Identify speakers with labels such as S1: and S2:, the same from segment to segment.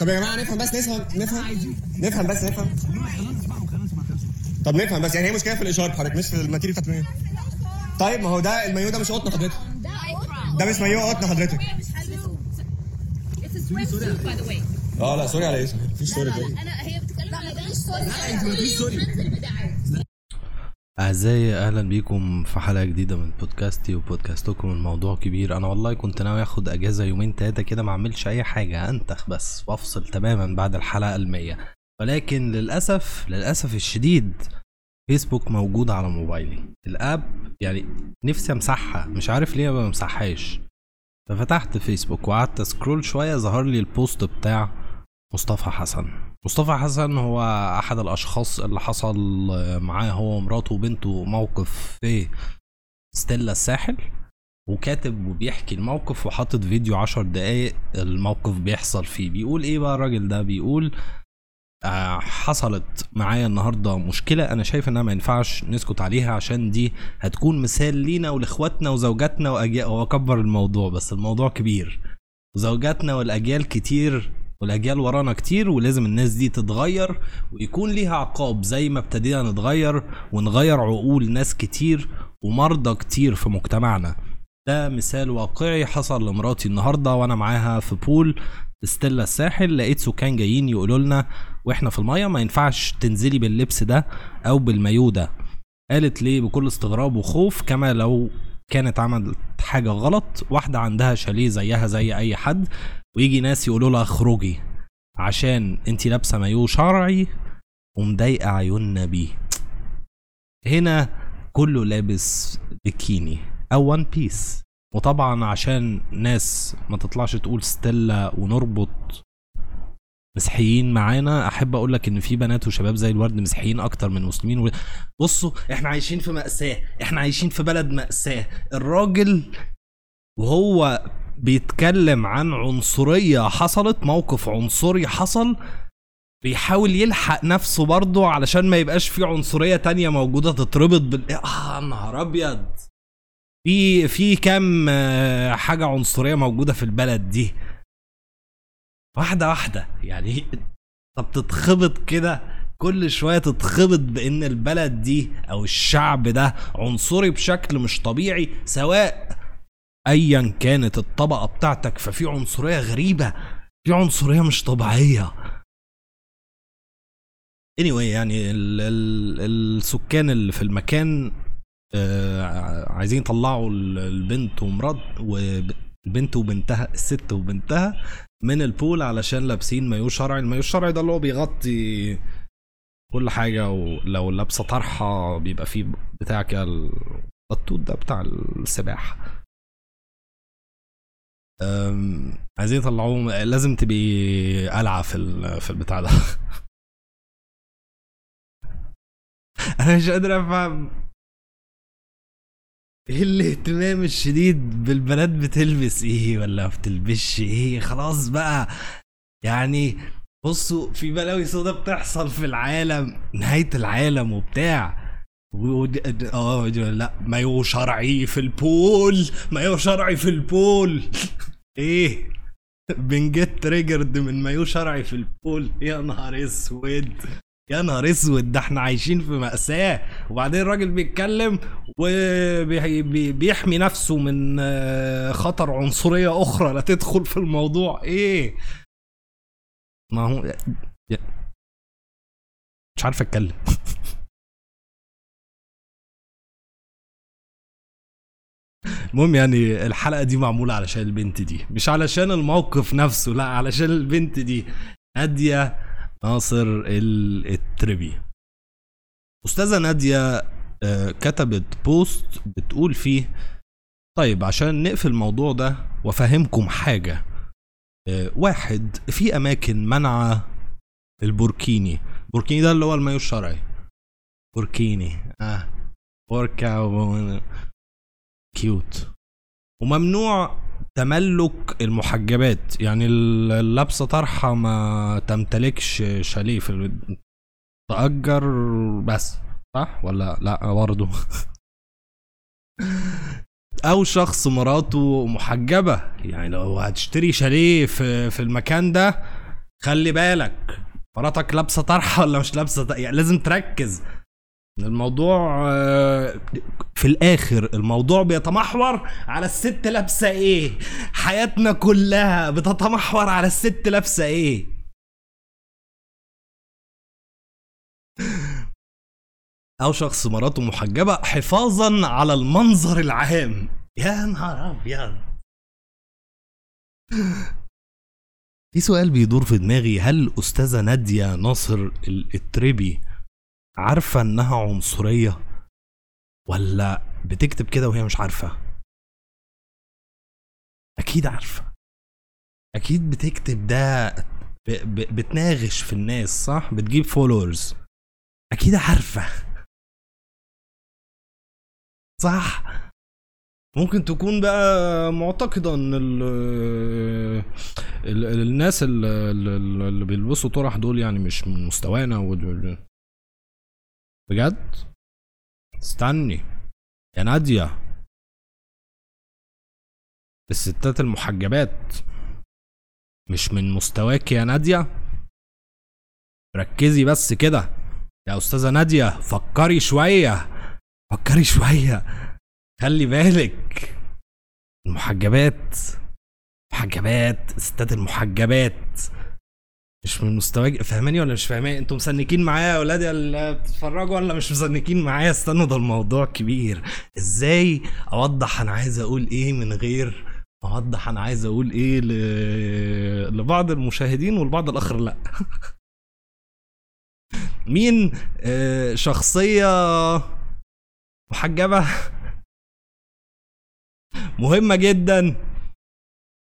S1: طب يا جماعة نفهم بس نفهم نفهم نفهم بس نفهم. طب نفهم بس يعني هي مشكلة في الإشارة حضرتك مش في ال material بتاعت المايو طيب ما هو ده المايو ده مش قطن حضرتك. ده مش مايو قطن حضرتك. آه لا sorry على إيه؟ مفيش sorry. كده
S2: أنا هي بتتكلم على ده. مش sorry.
S3: أعزائي أهلا بيكم في حلقة جديدة من بودكاستي وبودكاستكم الموضوع كبير. أنا والله كنت ناوي أخد أجازة يومين تلاتة كده ما أعملش أي حاجة أنتخ بس وأفصل تماما بعد الحلقة المية. ولكن للأسف للأسف الشديد فيسبوك موجود على موبايلي. ال app يعني نفسي أمسحها مش عارف ليه ما بمسحهاش. ففتحت فيسبوك وقعدت scroll شوية ظهر لي ال post بتاع مصطفى حسن. مصطفى حسن هو أحد الأشخاص اللي حصل معاه هو ومراته وبنته موقف في ستيلا الساحل وكاتب وبيحكي الموقف وحاطط فيديو عشر دقايق الموقف بيحصل فيه. بيقول إيه بقى الراجل ده؟ بيقول آه حصلت معايا النهارده مشكلة أنا شايف إنها ما ينفعش نسكت عليها عشان دي هتكون مثال لينا ولإخواتنا وزوجاتنا وأجي- واكبر الموضوع بس الموضوع كبير. زوجاتنا والأجيال كتير والأجيال ورانا كتير ولازم الناس دي تتغير ويكون ليها عقاب زي ما ابتدينا نتغير ونغير عقول ناس كتير ومرضى كتير في مجتمعنا. ده مثال واقعي حصل لمراتي النهارده وأنا معاها في بول ستيلا الساحل. لقيت سكان جايين يقولوا لنا وإحنا في المية ما ينفعش تنزلي باللبس ده أو بالمايو ده قالت ليه بكل استغراب وخوف كما لو كانت عملت حاجة غلط واحدة عندها شاليه زيها زي أي حد ويجي ناس يقولوا لها اخرجي عشان انتي لابسة مايو شرعي ومضايقة عيوننا بيه هنا كله لابس بكيني أو one piece وطبعا عشان ناس ما تطلعش تقول ستيلا ونربط مسيحيين معانا أحب أقول لك إن في بنات وشباب زي الورد مسيحيين أكتر من مسلمين و... بصوا إحنا عايشين في مأساة إحنا عايشين في بلد مأساة. الراجل وهو بيتكلم عن عنصرية حصلت موقف عنصري حصل بيحاول يلحق نفسه برضه علشان ما يبقاش في عنصرية تانية موجودة تتربط بال آه نهار أبيض! في في كام حاجة عنصرية موجودة في البلد دي؟ واحدة واحدة يعني طب تتخبط كده كل شوية تتخبط بإن البلد دي أو الشعب ده عنصري بشكل مش طبيعي سواء أيا كانت الطبقة بتاعتك ففي عنصرية غريبة في عنصرية مش طبيعية. Anyway يعني ال ال السكان اللي في المكان آه عايزين يطلعوا ال- البنت ومرات والبنت وبنتها الست وبنتها من البول علشان لابسين مايو شرعي. المايو الشرعي ده اللي هو بيغطي كل حاجة ولو لابسة طرحة بيبقى فيه بتاع كده الطوط ده بتاع السباحة. عايزين يطلعوه لازم تبقي قلعة في في البتاع ده. أنا مش قادر أفهم. إيه الاهتمام الشديد بالبنات بتلبس؟ إيه ولا ما بتلبسش؟ إيه؟ خلاص بقى. يعني بصوا في بلاوي سودا بتحصل في العالم نهاية العالم وبتاع. آه لا مايو شرعي في ال pool مايو شرعي في ال pool. إيه بنجت triggered من مايو شرعي في ال pool. يا نهار أسود يا نهار أسود ده إحنا عايشين في مأساة. وبعدين الراجل بيتكلم وبيحمي نفسه من آه، خطر عنصرية أخرى لا تدخل في الموضوع. إيه؟ ما هو مش عارف أتكلم. المهم يعني الحلقة دي معمولة علشان البنت دي مش علشان الموقف نفسه لا علشان البنت دي. نادية ناصر ال- التربي. أستاذة نادية آه، كتبت post بتقول فيه طيب عشان نقفل الموضوع ده وأفهمكم حاجة آه، واحد في أماكن منع البوركيني. بوركيني ده اللي هو المايو الشرعي. بوركيني آه بوركا. cute وممنوع تملك المحجبات. يعني اللابسه طرحة ما تمتلكش شاليه في تأجر بس صح؟ ولا لا؟ برضه. أو شخص مراته محجبة. يعني لو هتشتري شاليه في في المكان ده خلي بالك. مراتك لابسة طرحة ولا مش لابسة؟ يعني لازم تركز. الموضوع آه، في الآخر الموضوع بيتمحور على الست لابسة إيه؟ حياتنا كلها بتتمحور على الست لابسة إيه؟ أو شخص مراته محجبة حفاظا على المنظر العام. يا نهار أبيض. في سؤال بيدور في دماغي هل أستاذة نادية ناصر ال- التربي عارفة إنها عنصرية ولا بتكتب كده وهي مش عارفة؟ أكيد عارفة. أكيد بتكتب ده. بتناغش في الناس صح؟ بتجيب فولورز أكيد عارفة. صح؟ ممكن تكون بقى معتقدة إن ال ال ال الناس ال- ال- اللي بيلبسوا طرح دول يعني مش من مستوانا بجد؟ استني. يا نادية. الستات المحجبات. مش من مستواك يا نادية؟ ركزي بس كده. يا أستاذة نادية فكري شوية. فكري شوية. خلي بالك. المحجبات. محجبات الستات المحجبات. مش من مستواك فاهماني ولا مش فاهماني؟ أنتوا مسنكين معايا يا ولاد اللي بتتفرجوا ولا مش مسنكين معايا؟ استنوا ده الموضوع كبير. إزاي اوضح أنا عايز أقول إيه من غير اوضح أنا عايز أقول إيه ل... لبعض المشاهدين والبعض الآخر لا؟ مين آه، شخصية محجبة؟ مهمة جدا.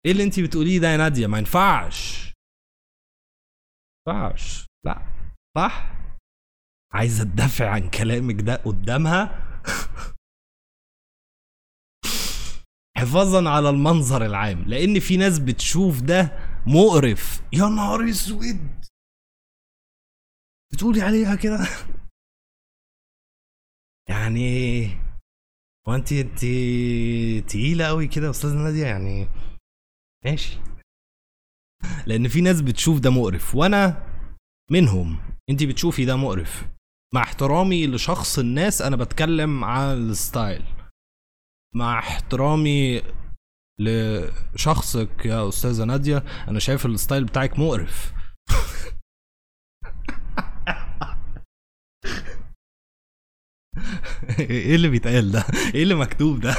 S3: إيه اللي انت بتقوليه ده يا نادية؟ ما ينفعش. ينفعش. لا. صح؟ عايزة تدافع عن كلامك ده قدامها؟ حفاظا على المنظر العام لأن في ناس بتشوف ده مقرف. يا نهار أسود! بتقولي عليها كده؟ يعني هو انت انت تقيلة قوي كده يا أستاذة نادية؟ يعني ماشي. لأن في ناس بتشوف ده مقرف وأنا منهم. انت بتشوفي ده مقرف. مع احترامي لشخص الناس أنا بتكلم عن الستايل. مع احترامي لشخصك يا أستاذة نادية أنا شايف ال style بتاعك مقرف. إيه اللي بيتقال ده؟ إيه اللي مكتوب ده؟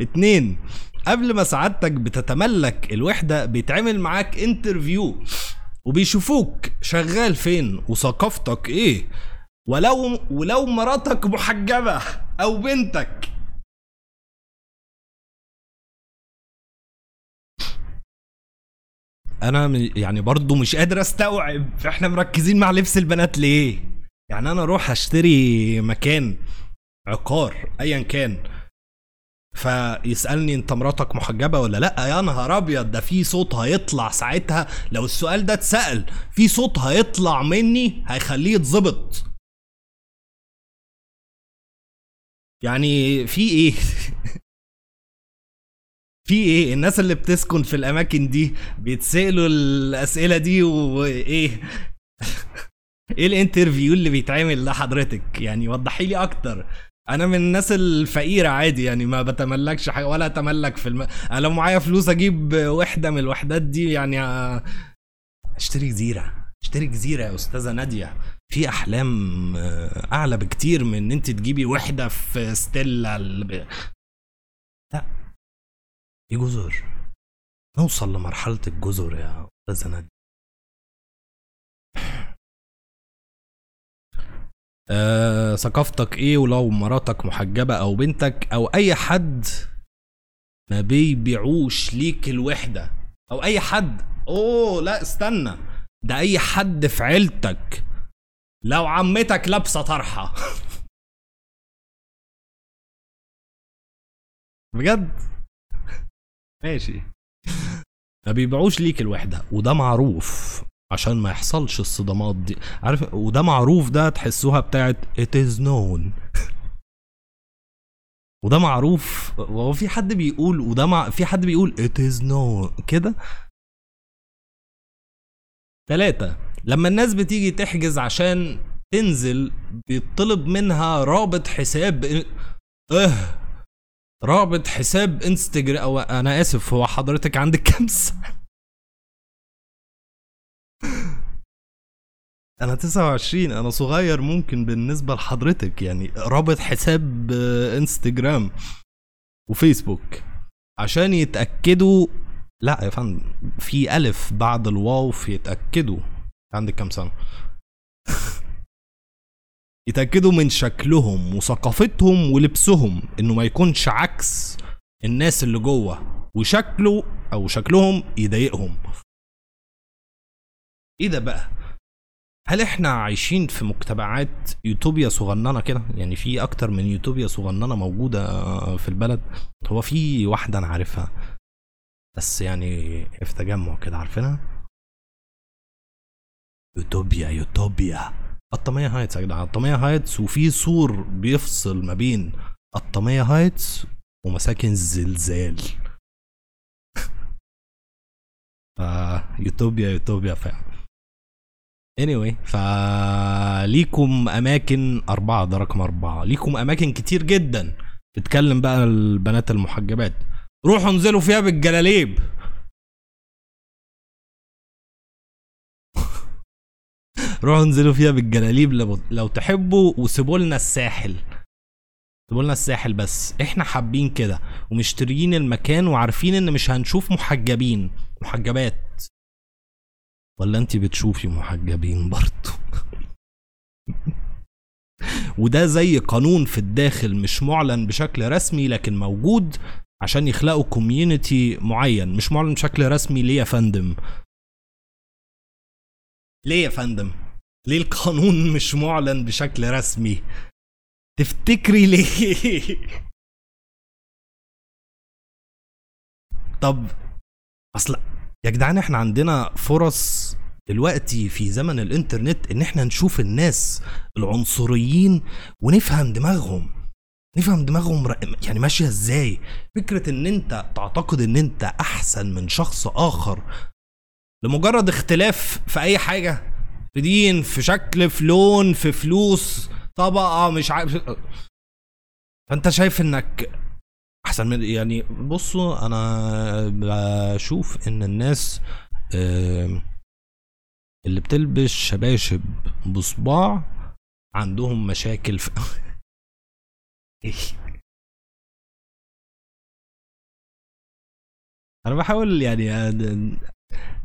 S3: اتنين قبل ما سعادتك بتتملك الوحدة بيتعمل معاك interview وبيشوفوك شغال فين وثقافتك إيه. ولو ولو مراتك محجبة أو بنتك. أنا يعني برضو مش قادر أستوعب. إحنا مركزين مع لبس البنات ليه؟ يعني أنا أروح أشتري مكان عقار ايا كان. فيسألني انت مراتك محجبة ولا لأ؟ يا نهار أبيض ده في صوت هيطلع ساعتها. لو السؤال ده اتسأل في صوت هيطلع مني هيخليه يتظبط. يعني في إيه؟ في إيه؟ الناس اللي بتسكن في الأماكن دي بيتسألوا الأسئلة دي وإيه؟ إيه ال interview اللي بيتعمل ده حضرتك يعني وضحي لي أكتر. أنا من الناس الفقيرة عادي يعني ما بتملكش حاجة ولا اتملك في الم... أنا لو معايا فلوس أجيب وحدة من الوحدات دي يعني آه، أشتري جزيرة أشتري جزيرة يا أستاذة نادية. في أحلام آه، أعلى بكتير من إن أنت تجيبي وحدة في ستيلا لا. في جزر. نوصل لمرحلة الجزر يا أستاذة نادية. آه، ثقافتك إيه ولو مراتك محجبة أو بنتك أو أي حد ما بيبيعوش ليك الوحدة أو أي حد. أوه لا استنى. ده أي حد في عيلتك لو عمتك لابسة طرحة. بجد؟ ماشي. ما بيبيعوش ليك الوحدة وده معروف. عشان ما يحصلش الصدمات دي. عارف؟ وده معروف ده تحسوها بتاعت it is known. وده معروف وهو في حد بيقول وده مع في حد بيقول it is known. كده؟ ثلاثة لما الناس بتيجي تحجز عشان تنزل بيطلب منها رابط حساب آه رابط حساب انستجرام أنا آسف هو حضرتك عندك كام سنة؟ أنا 29 أنا صغير ممكن بالنسبة لحضرتك يعني رابط حساب آه، انستجرام وفيسبوك عشان يتأكدوا. لا يا فندم في ألف بعد الواو في يتأكدوا. عندك كام سنة؟ يتأكدوا من شكلهم وثقافتهم ولبسهم إنه ما يكونش عكس الناس اللي جوه وشكله أو شكلهم يضايقهم. إيه ده بقى؟ هل إحنا عايشين في مجتمعات يوتوبيا صغننة كده؟ يعني في أكتر من يوتوبيا صغننة موجودة في البلد. هو في واحدة أنا عارفها. بس يعني في تجمع كده عارفينها؟ يوتوبيا يوتوبيا. الطمية هايتس يا جدعان. الطمية هايتس وفي سور بيفصل ما بين الطمية هايتس ومساكن الزلزال يوتوبيا يوتوبيا فعلا. Anyway فليكم أماكن أربعة ده رقم أربعة. ليكم أماكن كتير جدا. تتكلم بقى البنات المحجبات. روحوا انزلوا فيها بالجلاليب. روحوا انزلوا فيها بالجلاليب لو, لو تحبوا وسيبوا لنا الساحل. سيبوا لنا الساحل بس. إحنا حابين كده ومشتريين المكان وعارفين إن مش هنشوف محجبين محجبات. ولا انت بتشوفي محجبين برضه وده زي قانون في الداخل مش معلن بشكل رسمي لكن موجود عشان يخلقوا كوميونتي معين. مش معلن بشكل رسمي ليه يا فندم؟ ليه يا فندم؟ ليه القانون مش معلن بشكل رسمي؟ تفتكري ليه؟ طب أصل يا جدعان إحنا عندنا فرص دلوقتي في زمن الإنترنت إن إحنا نشوف الناس العنصريين ونفهم دماغهم. نفهم دماغهم يعني ماشية إزاي. فكرة إن أنت تعتقد إن أنت أحسن من شخص آخر لمجرد اختلاف في أي حاجة في دين في شكل في لون في فلوس طبقة مش عارف. فأنت شايف إنك أحسن من يعني بصوا أنا بشوف إن الناس اللي بتلبس شباشب بصباع عندهم مشاكل في أنا بحاول يعني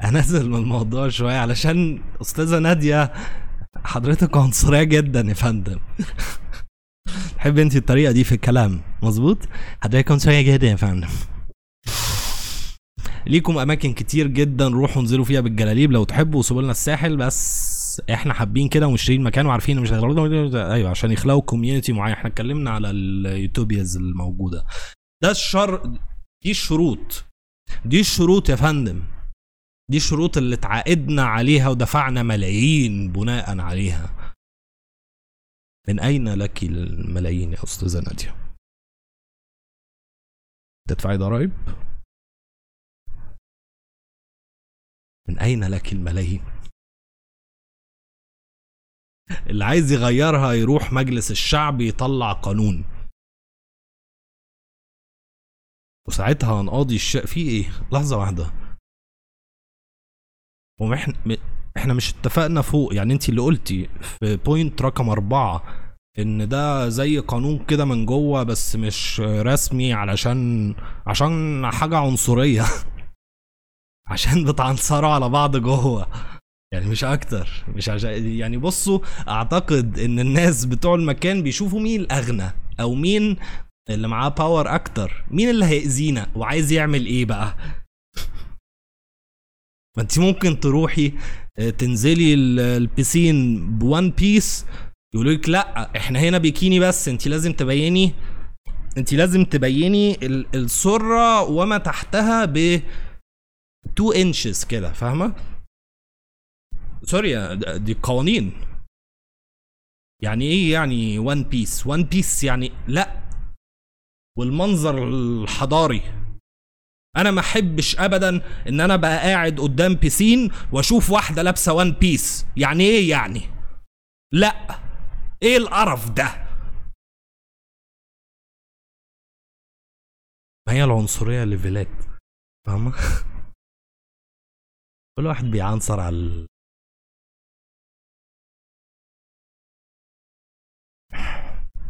S3: أنزل من الموضوع شوية علشان أستاذة نادية حضرتك عنصرية جدا يا فندم. تحب انت الطريقة دي في الكلام مظبوط؟ حضرتك عنصريه جدا يا فندم. ليكم أماكن كتير جدا روحوا انزلوا فيها بالجلاليب لو تحبوا وصلوا لنا الساحل بس إحنا حابين كده ومشترين مكان وعارفين مش أيوه عشان يخلقوا community معين. إحنا اتكلمنا على ال utopias الموجودة. ده الشر دي الشروط. دي الشروط يا فندم. دي الشروط اللي اتعاقدنا عليها ودفعنا ملايين بناء عليها. من أين لك الملايين يا أستاذة نادية؟ تدفعي ضرائب من أين لك الملايين؟ اللي عايز يغيرها يروح مجلس الشعب يطلع قانون. وساعتها هنقاضي الش في إيه؟ لحظة واحدة. هو إحنا مش اتفقنا فوق. يعني انت اللي قلتي في بوينت رقم أربعة إن ده زي قانون كده من جوه بس مش رسمي علشان عشان حاجة عنصرية. عشان بتعنصروا على بعض جوه. يعني مش أكتر. مش عشان يعني بصوا أعتقد إن الناس بتوع المكان بيشوفوا مين الأغنى أو مين اللي معاه باور أكتر. مين اللي هيأذينا وعايز يعمل إيه بقى؟ ما انت ممكن تروحي آه، تنزلي ال- البسين ب one piece يقولوا لك لا إحنا هنا بيكيني بس انت لازم تبيني انت لازم تبيني ال- السرة وما تحتها ب 2 inches كده فاهمة؟ sorry دي قوانين. يعني إيه يعني one piece one piece يعني لا. والمنظر الحضاري. أنا ما أحبش ابدا إن أنا بقى قاعد قدام بيسين وأشوف واحدة لابسة one piece يعني إيه يعني؟ لا. إيه القرف ده؟ ما هي العنصرية level ات فاهمة؟ كل واحد بيعنصر على ال...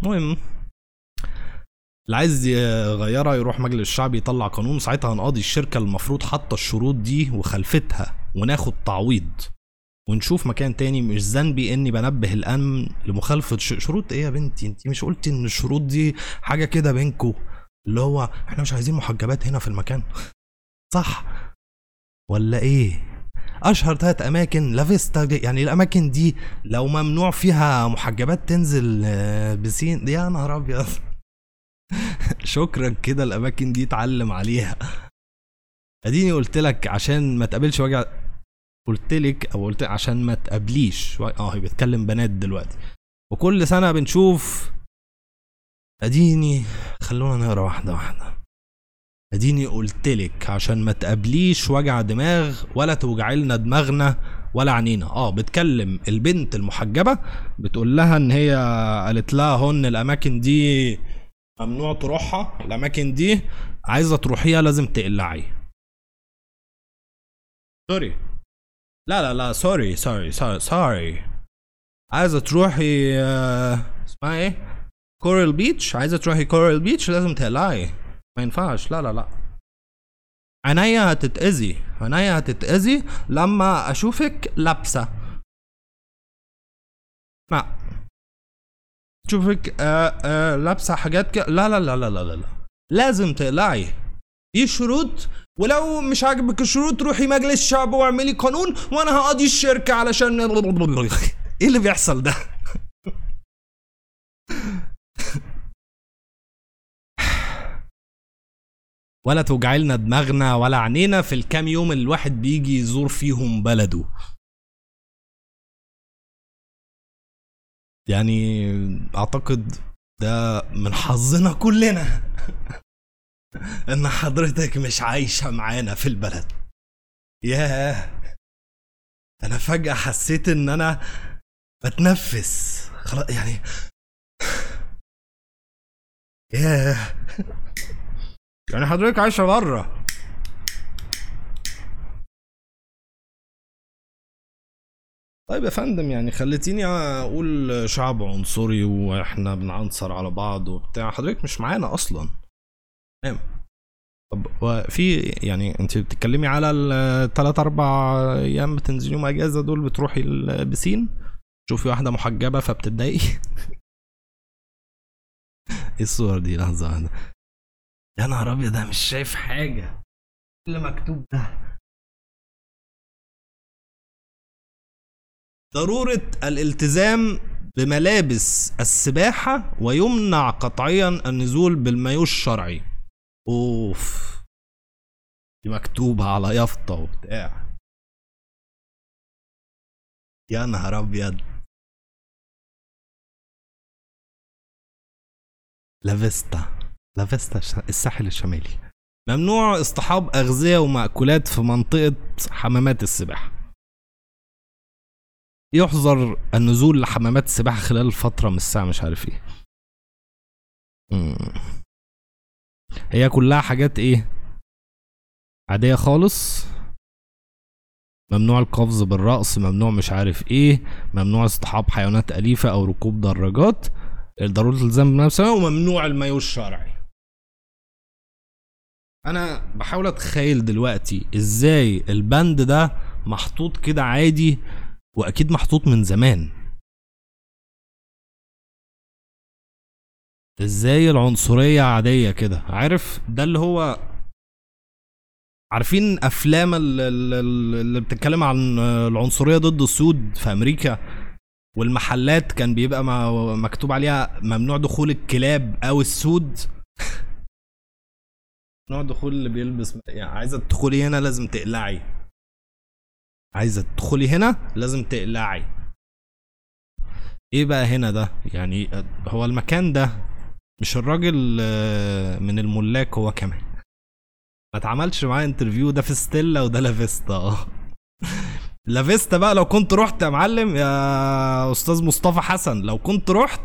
S3: المهم اللي عايز يغيرها يروح مجلس الشعب يطلع قانون ساعتها هنقاضي الشركة المفروض حاطة الشروط دي وخلفتها وناخد تعويض. ونشوف مكان تاني مش ذنبي إني بنبه الأمن لمخالفة شروط إيه يا بنتي؟ أنت مش قلتي إن الشروط دي حاجة كده بينكو؟ اللي هو إحنا مش عايزين محجبات هنا في المكان. صح؟ ولا إيه؟ أشهر ثلاث أماكن لافيستا يعني الأماكن دي لو ممنوع فيها محجبات تنزل آه، بسين يا نهار أبيض. شكرا كده الأماكن دي اتعلم عليها. اديني قلت لك عشان ما تقابلش وجع قلت لك أو قلت عشان ما تقابليش آه هي بتكلم بنات دلوقتي. وكل سنة بنشوف اديني خلونا نقرأ واحدة واحدة. اديني قلت لك عشان ما تقابليش وجع دماغ ولا توجعي لنا دماغنا ولا عنينا آه بتكلم البنت المحجبة بتقول لها إن هي قالت لها هن الأماكن دي ممنوع تروحها الأماكن دي. عايزة تروحيها لازم تقلعي. sorry لا لا لا sorry sorry sorry sorry عايزة تروحي آه، اسمها إيه؟ كورال بيتش عايزة تروحي كورال بيتش لازم تقلعي. ما ينفعش. لا لا لا. عينيا هتتأذي. عينيا هتتأذي لما أشوفك لابسة. ما تشوفك آآ لابسة حاجات ك... لا لا لا لا لا لا لازم تقلعي دي شروط. ولو مش عاجبك الشروط روحي مجلس الشعب واعملي قانون وأنا هقضي الشركة علشان إيه اللي بيحصل ده؟ ولا توجعلنا دماغنا ولا عنينا في الكام يوم اللي الواحد بيجي يزور فيهم بلده. يعني أعتقد ده من حظنا كلنا إن حضرتك مش عايشة معانا في البلد. ياه! أنا فجأة حسيت إن أنا بتنفس. خلاص يعني ياه! يعني حضرتك عايشة بره. طيب يا فندم يعني خليتيني أقول شعب عنصري وإحنا بنعنصر على بعض وبتاع. حضرتك مش معانا أصلا. تمام. طب وفي يعني أنت بتتكلمي على الثلاث أربع أيام بتنزلي يوم إجازة دول بتروحي البسين تشوفي واحدة محجبة فبتتضايقي. إيه الصور دي؟ لحظة واحدة. يا نهار أبيض أنا مش شايف حاجة. إيه اللي مكتوب ده؟ ضرورة الالتزام بملابس السباحة ويمنع قطعيا النزول بالمايو الشرعي. أوف. دي مكتوبة على يافطة وبتاع. يا نهار أبيض. لافيستا لافيستا الساحل الشمالي. ممنوع اصطحاب أغذية ومأكولات في منطقة حمامات السباحة. يحظر النزول لحمامات السباحة خلال فترة من الساعة مش عارف إيه. هي كلها حاجات إيه؟ عادية خالص. ممنوع القفز بالرأس ممنوع مش عارف إيه ممنوع اصطحاب حيوانات أليفة أو ركوب دراجات. ضرورة الالتزام بالنفس وممنوع المايو الشرعي. أنا بحاول أتخيل دلوقتي إزاي البند ده محطوط كده عادي وأكيد محطوط من زمان. إزاي العنصرية عادية كده؟ عارف ده اللي هو عارفين أفلام ال- ال- ال- اللي بتتكلم عن العنصرية ضد السود في أمريكا؟ والمحلات كان بيبقى مكتوب عليها ممنوع دخول الكلاب أو السود. ممنوع دخول اللي بيلبس يعني عايزة تدخلي هنا لازم تقلعي. عايزة تدخلي هنا؟ لازم تقلعي. إيه بقى هنا ده؟ يعني هو المكان ده مش الراجل آه، من الملاك هو كمان. ما اتعملش معاه interview ده في ستيلا وده لافيستا آه. لافيستا بقى لو كنت رحت يا معلم يا أستاذ مصطفى حسن لو كنت رحت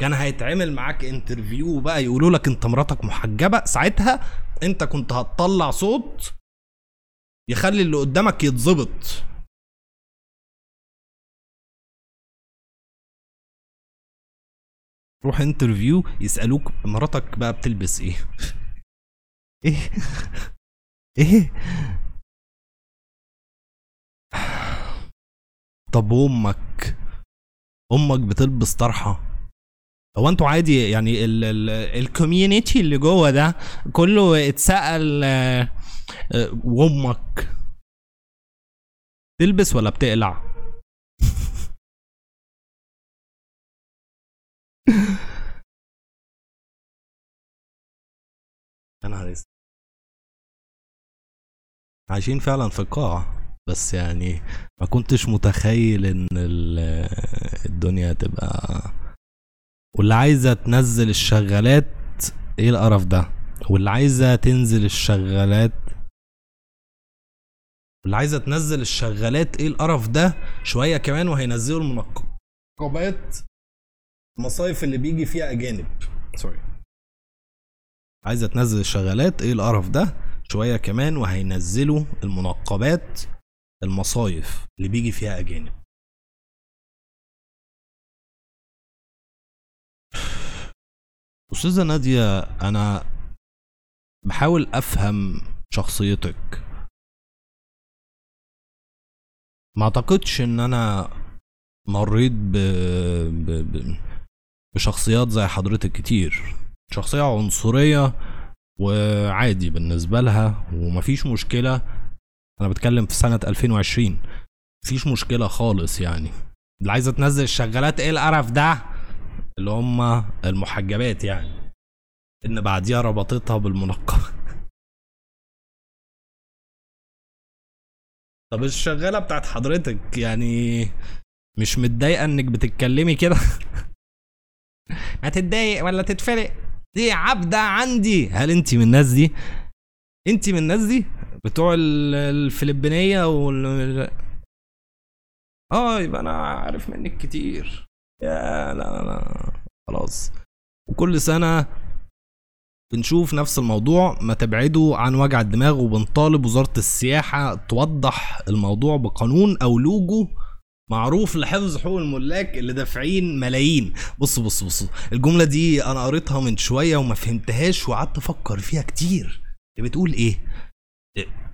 S3: كان هيتعمل معاك interview بقى يقولوا لك انت مراتك محجبة. ساعتها انت كنت هتطلع صوت يخلي اللي قدامك يتظبط. روح interview يسألوك مراتك بقى بتلبس إيه. إيه؟ إيه؟ طب أمك؟ أمك بتلبس طرحة. هو أنتوا عادي يعني ال community اللي جوه ده كله اتسأل وامك. تلبس ولا بتقلع؟ نهار أسود. عايشين فعلا في قاع بس يعني ما كنتش متخيل إن ال- الدنيا تبقى واللي عايزة تنزل الشغالات إيه القرف ده؟ واللي عايزة تنزل الشغالات واللي عايزة تنزل الشغالات إيه القرف ده؟ شوية كمان وهينزلوا المنقبات المصايف اللي بيجي فيها أجانب. سوري عايزة تنزل الشغالات إيه القرف ده؟ شوية كمان وهينزلوا المنقبات المصايف اللي بيجي فيها أجانب. أستاذة نادية أنا بحاول أفهم شخصيتك. ما اعتقدش ان أنا مريت ب... ب... ب... بشخصيات زي حضرتك كتير. شخصية عنصرية وعادي بالنسبة لها ومفيش مشكلة. أنا بتكلم في سنة 2020 مفيش مشكلة خالص يعني. اللي عايزة تنزل الشغالات إيه القرف ده؟ اللي هم المحجبات يعني. إن بعديها ربطتها بالمنقبة طب الشغالة بتاعت حضرتك يعني مش متضايقة إنك بتتكلمي كده؟ هتتضايق ولا تتفرق؟ دي عبدة عندي. هل انت من الناس دي؟ انت من الناس دي؟ بتوع ال- الفلبينية وال آه يبقى أنا عارف منك كتير. يا لا لا لا خلاص. وكل سنة بنشوف نفس الموضوع ما تبعدوا عن وجع الدماغ وبنطالب وزارة السياحة توضح الموضوع بقانون أو لوجو معروف لحفظ حقوق الملاك اللي دافعين ملايين. بص بص بص الجملة دي أنا قريتها من شوية وما فهمتهاش وقعدت أفكر فيها كتير. هي بتقول إيه؟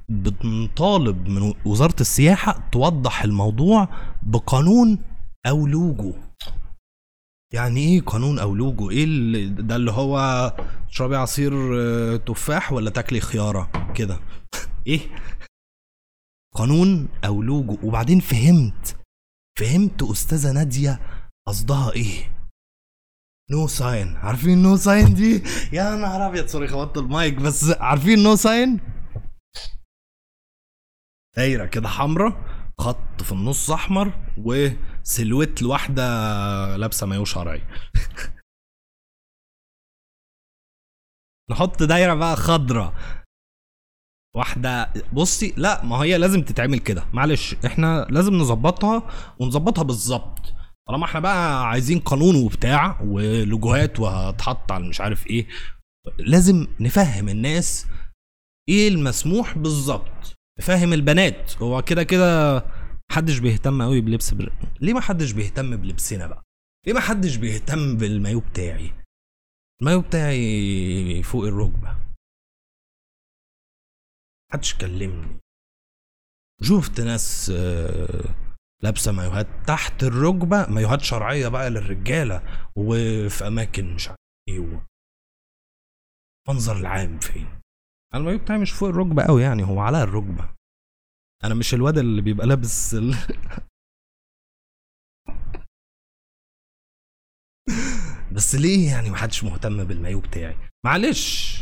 S3: بنطالب من وزارة السياحة توضح الموضوع بقانون أو لوجو يعني إيه قانون أو لوجو؟ إيه اللي ده اللي هو تشربي عصير آه، تفاح ولا تاكلي خيارة كده؟ إيه؟ قانون أو لوجو؟ وبعدين فهمت فهمت أستاذة نادية قصدها إيه؟ no sign عارفين no sign دي؟ يا نهار أبيض. sorry خبطت المايك بس عارفين no sign دايرة كده حمراء. خط في النص أحمر و silhouette لواحدة لابسة مايو شرعي. نحط دايرة بقى خضراء واحدة بصي لا ما هي لازم تتعمل كده. معلش إحنا لازم نظبطها ونظبطها بالظبط. طالما إحنا بقى عايزين قانون وبتاع ولوجوهات وهتحط على مش عارف إيه لازم نفهم الناس إيه المسموح بالظبط. نفهم البنات. هو كده كده محدش بيهتم قوي بلبس بر... ليه ما حدش بيهتم بلبسنا بقى؟ ليه ما حدش بيهتم بالمايو بتاعي؟ المايو بتاعي فوق الركبة. محدش كلمني. شفت ناس آه، لابسة مايوهات تحت الركبة مايوهات شرعية بقى للرجالة وفي أماكن مش عارف إيه المنظر العام فين؟ المايو بتاعي مش فوق الركبة قوي يعني هو على الركبة. أنا مش الواد اللي بيبقى لابس ال... بس ليه يعني محدش مهتم بالمايو بتاعي؟ معلش.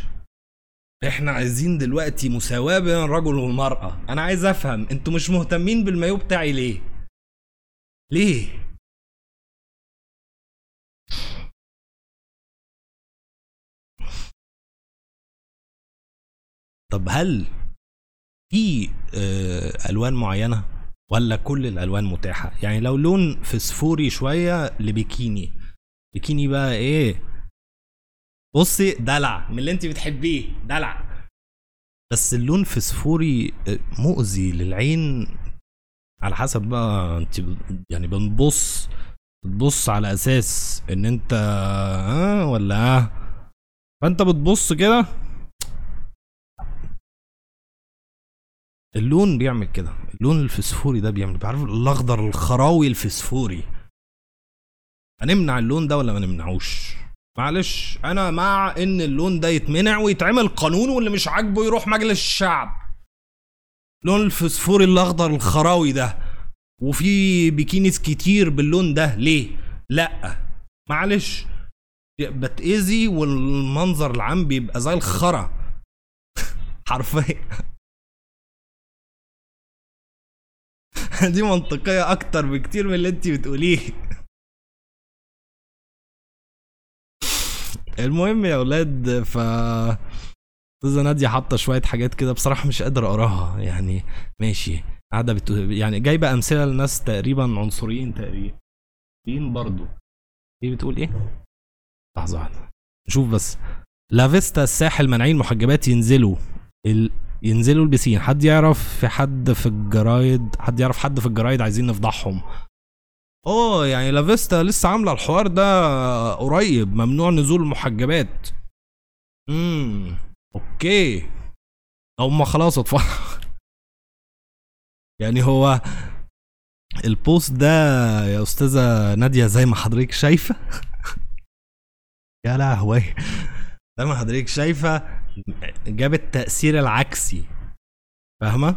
S3: إحنا عايزين دلوقتي مساواة بين الرجل والمرأة. أنا عايز أفهم أنتوا مش مهتمين بالمايو بتاعي ليه؟ ليه؟ طب هل في آه، ألوان معينة ولا كل الألوان متاحة؟ يعني لو لون فسفوري شوية لبيكيني. بيكيني بقى إيه؟ بصي دلع من اللي انت بتحبيه دلع. بس اللون فسفوري آه، مؤذي للعين. على حسب بقى انت يعني بنبص بتبص على أساس إن أنت آه ولا؟ آه فأنت بتبص كده اللون بيعمل كده. اللون الفسفوري ده بيعمل بعرف الأخضر الخراوي الفسفوري. هنمنع اللون ده ولا ما نمنعوش؟ معلش أنا مع إن اللون ده يتمنع ويتعمل قانون واللي مش عاجبه يروح مجلس الشعب. لون الفسفوري الأخضر الخراوي ده. وفي بيكينيز كتير باللون ده. ليه؟ لأ. معلش. بتأذي والمنظر العام بيبقى زي الخرا. حرفيا. دي منطقية أكتر بكتير من اللي أنت بتقوليه. المهم يا أولاد ف أستاذة نادية حاطة شوية حاجات كده بصراحة مش قادر أقراها. يعني ماشي. قاعدة بت... يعني جايبة أمثلة لناس تقريبا عنصريين تقريبا. برضو؟ إيه بتقول إيه؟ لحظة واحدة. نشوف بس. لافيستا الساحل مانعين محجبات ينزلوا. ال... ينزلوا البسين حد يعرف في حد في الجرايد حد يعرف حد في الجرايد عايزين نفضحهم. أوه يعني لافيستا لسه عاملة الحوار ده قريب ممنوع نزول المحجبات امم okay. هم خلاص اتفرج يعني هو ال post ده يا أستاذة نادية زي ما حضرتك شايفة. يا لهوي. ما حضرتك شايفة جاب التأثير العكسي فاهمة؟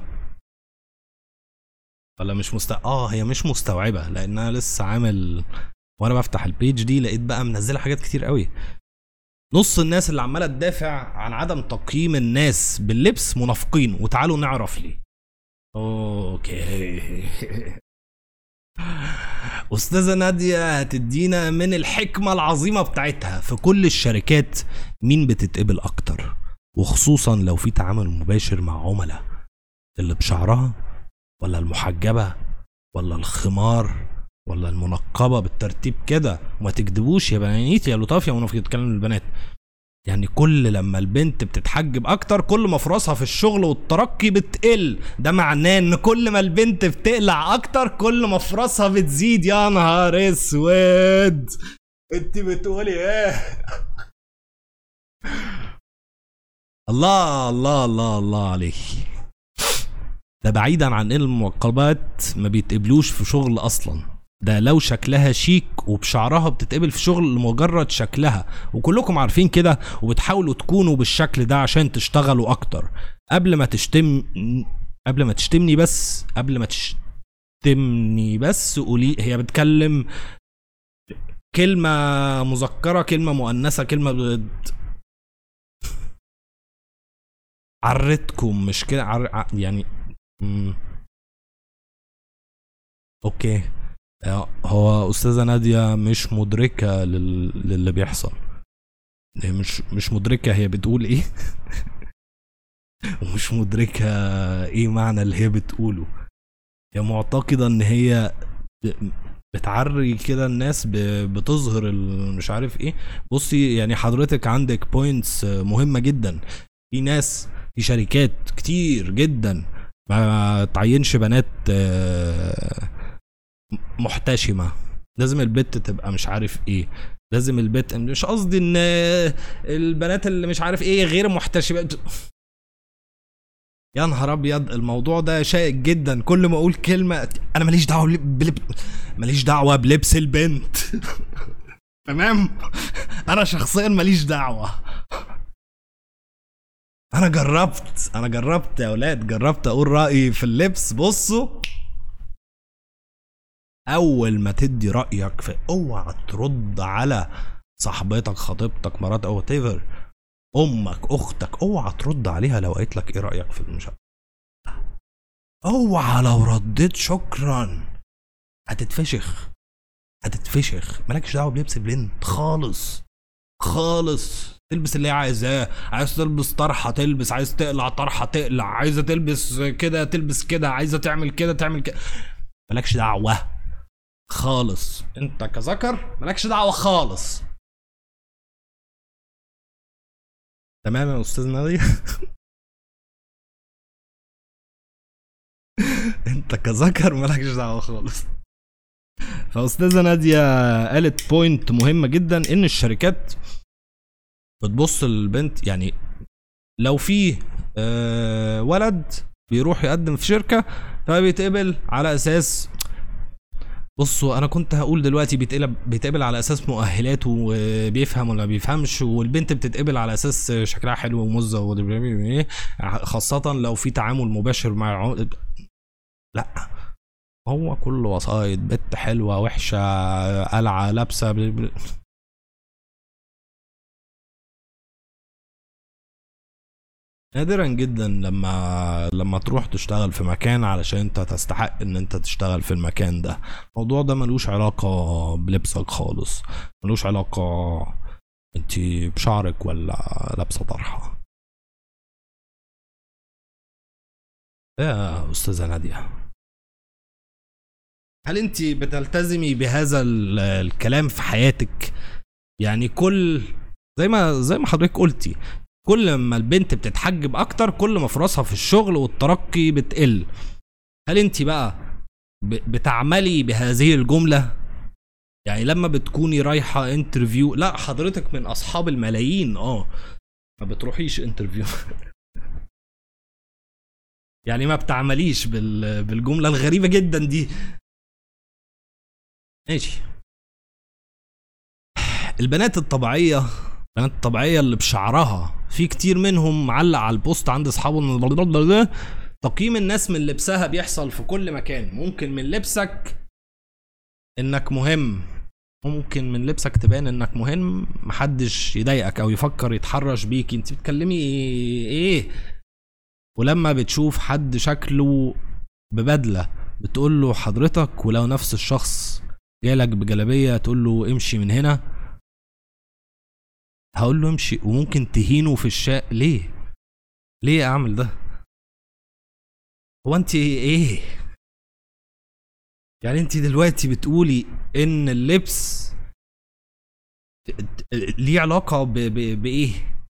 S3: ولا مش مست آه هي مش مستوعبة لأنها لسه عامل وأنا بفتح البيج دي لقيت بقى منزلة حاجات كتير قوي. نص الناس اللي عمالة تدافع عن عدم تقييم الناس باللبس منافقين وتعالوا نعرف ليه. أوكي. أستاذة نادية هتدينا من الحكمة العظيمة بتاعتها. في كل الشركات مين بتتقبل أكتر؟ وخصوصا لو في تعامل مباشر مع عملاء. اللي بشعرها ولا المحجبة ولا الخمار ولا المنقبة بالترتيب كده. وما تكذبوش يا بنات يا لطاف يا منافق تتكلم للبنات يعني كل لما البنت بتتحجب أكتر كل ما فرصها في الشغل والترقي بتقل. ده معناه إن كل ما البنت بتقلع أكتر كل ما فرصها بتزيد. يا نهار أسود! أنت بتقولي إيه؟ الله الله الله الله عليك. ده بعيدا عن ان المنقبات ما بيتقبلوش في شغل أصلا. ده لو شكلها شيك وبشعرها بتتقبل في شغل لمجرد شكلها. وكلكم عارفين كده وبتحاولوا تكونوا بالشكل ده عشان تشتغلوا أكتر. قبل ما تشتم قبل ما تشتمني بس قبل ما تشتمني بس قولي هي بتكلم كلمة مذكرة كلمة مؤنثة كلمة ب- عرتكم مش كده؟ عر... يعني مم. أوكي. هو أستاذة نادية مش مدركة لل... للي بيحصل. هي مش مش مدركة هي بتقول إيه. ومش مدركة إيه معنى اللي هي بتقوله. هي معتقدة إن هي بتعري كده الناس. بتظهر مش عارف إيه. بصي يعني حضرتك عندك بوينتس مهمة جدا. في ناس في شركات كتير جدا ما تعينش بنات آه، محتشمة. لازم البت تبقى مش عارف إيه. لازم البت مش قصدي إن البنات اللي مش عارف إيه غير محتشمات يا نهار أبيض الموضوع ده شائك جدا. كل ما أقول كلمة أنا ماليش دعوة بلب... ماليش دعوة بلبس البنت. تمام؟ أنا شخصيا ماليش دعوة. أنا جربت أنا جربت يا أولاد جربت أقول رأيي في اللبس. بصوا. أول ما تدي رأيك في أوعى ترد على صاحبتك خطيبتك مرات أو تيفر أمك أختك أوعى ترد عليها لو قالت لك إيه رأيك في المش أوعى لو رديت شكرا. هتتفشخ. هتتفشخ. مالكش دعوة بلبس البنت خالص. خالص. تلبس اللي هي عايزاه. عايز تلبس طرحة تلبس. عايز تقلع طرحة تقلع. عايزة تلبس كده تلبس كده. عايزة تعمل كده تعمل كده. مالكش دعوة. خالص. انت كذكر مالكش دعوة خالص. تمام يا أستاذ نادي؟ انت كذكر مالكش دعوة خالص. فأستاذة نادية قالت بوينت مهمة جدا إن الشركات بتبص للبنت يعني لو في آه، ولد بيروح يقدم في شركة فبيتقبل على أساس بصوا أنا كنت هقول دلوقتي بيتقبل بيتقبل على أساس مؤهلاته وبيفهم ولا بيفهمش والبنت بتتقبل على أساس شكلها حلو ومزة خاصة لو في تعامل مباشر مع لا. هو كله وسايط بنت حلوة وحشة قلعة لابسة نادرا جدا لما لما تروح تشتغل في مكان علشان انت تستحق ان انت تشتغل في المكان ده. الموضوع ده ملوش علاقة بلبسك خالص. ملوش علاقة انت بشعرك ولا لابسة طرحة. يا أستاذة نادية. هل انت بتلتزمي بهذا ال- الكلام في حياتك؟ يعني كل زي ما زي ما حضرتك قلتي كل ما البنت بتتحجب أكتر كل ما فرصها في الشغل والترقي بتقل. هل أنت بقى بتعملي بهذه الجملة؟ يعني لما بتكوني رايحة interview لا حضرتك من أصحاب الملايين آه. ما بتروحيش interview يعني ما بتعمليش بال... بالجملة الغريبة جدا دي. ماشي. البنات الطبيعية البنات الطبيعية اللي بشعرها في كتير منهم معلق على ال post عند أصحابه تقييم الناس من لبسها بيحصل في كل مكان. ممكن من لبسك إنك مهم. ممكن من لبسك تبان إنك مهم. محدش يضايقك أو يفكر يتحرش بيك. أنت بتكلمي إيه؟ ولما بتشوف حد شكله ببدلة بتقول له حضرتك ولو نفس الشخص جالك بجلابية تقول له امشي من هنا. هقول له امشي وممكن تهينه في الشاء. ليه؟ ليه اعمل ده؟ هو انت إيه؟ يعني انت دلوقتي بتقولي ان اللبس ليه علاقة ب... ب... بإيه؟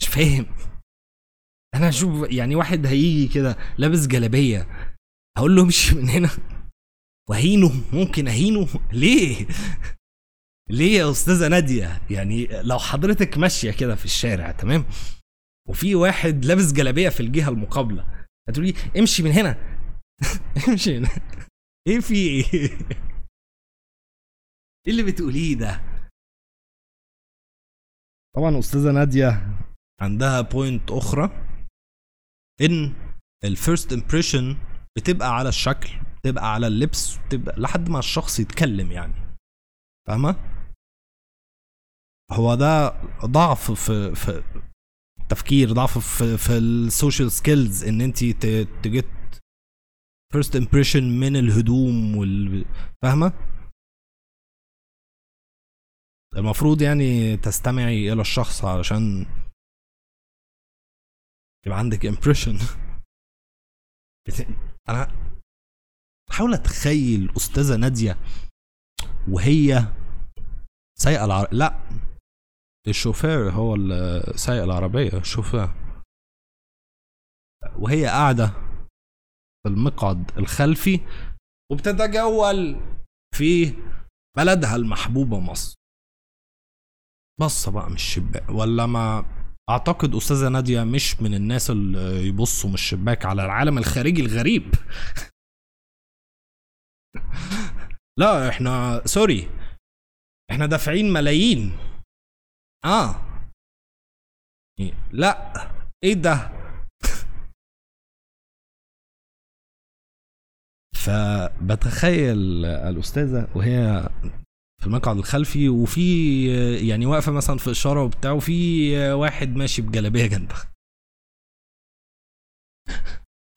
S3: مش فاهم. أنا أشوف يعني واحد هيجي كده لابس جلابية هقول له امشي من هنا. وهينه ممكن اهينه. ليه؟ ليه يا أستاذة نادية؟ يعني لو حضرتك ماشية كده في الشارع تمام؟ وفي واحد لابس جلابية في الجهة المقابلة هتقولي امشي من هنا. امشي من هنا. إيه في إيه؟ إيه اللي بتقوليه ده؟ طبعا أستاذة نادية عندها point أخرى إن ال first impression بتبقى على الشكل بتبقى على اللبس بتبقى لحد ما الشخص يتكلم يعني. فاهمة؟ هو ده ضعف في في التفكير ضعف في في ال social skills إن أنت ت get first impression من الهدوم وال فاهمة؟ المفروض يعني تستمعي إلى الشخص علشان يبقى عندك impression أنا بحاول أتخيل أستاذة نادية وهي سايقة العر... لا. الشوفير هو سايق العربية الشوفير وهي قاعدة في المقعد الخلفي وبتتجول في بلدها المحبوبة مصر. بصة بقى من الشباك ولا ما أعتقد أستاذة نادية مش من الناس اللي يبصوا من الشباك على العالم الخارجي الغريب. لا إحنا سوري إحنا دافعين ملايين. آه. لا. إيه ده؟ فبتخيل الأستاذة وهي في المقعد الخلفي وفي يعني واقفة مثلا في إشارة وبتاع وفي واحد ماشي بجلابية جنبها.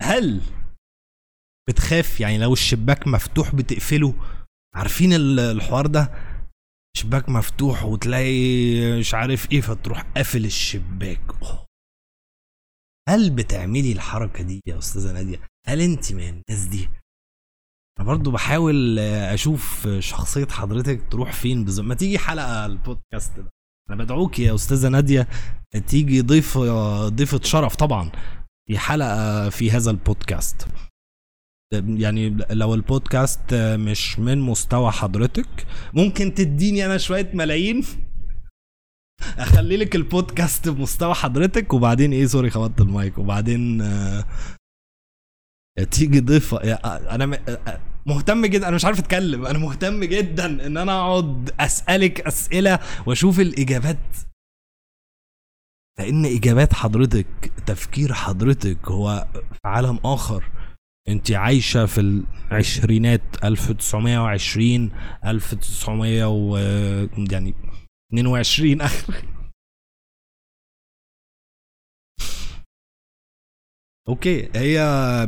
S3: هل بتخاف؟ يعني لو الشباك مفتوح بتقفله؟ عارفين ال- الحوار ده؟ شباك مفتوح وتلاقي مش عارف إيه فتروح قافل الشباك. أوه. هل بتعملي الحركة دي يا أستاذة نادية؟ هل انت من الناس دي؟ أنا برضو بحاول أشوف شخصية حضرتك تروح فين بالظبط. ما تيجي حلقة البودكاست ده. أنا بدعوك يا أستاذة نادية. تيجي ضيف ضيفة شرف طبعا في حلقة في هذا البودكاست. يعني لو البودكاست مش من مستوى حضرتك ممكن تديني أنا شوية ملايين؟ أخلي لك البودكاست بمستوى حضرتك وبعدين إيه سوري خبطت المايك وبعدين آه، تيجي ضيفة أنا م- آه، مهتم جدا أنا مش عارف أتكلم أنا مهتم جدا إن أنا أقعد أسألك أسئلة وأشوف الإجابات. لأن إجابات حضرتك تفكير حضرتك هو في عالم آخر. انت عايشة في العشرينات 1920 1900 و يعني 22 اخر أوكي هي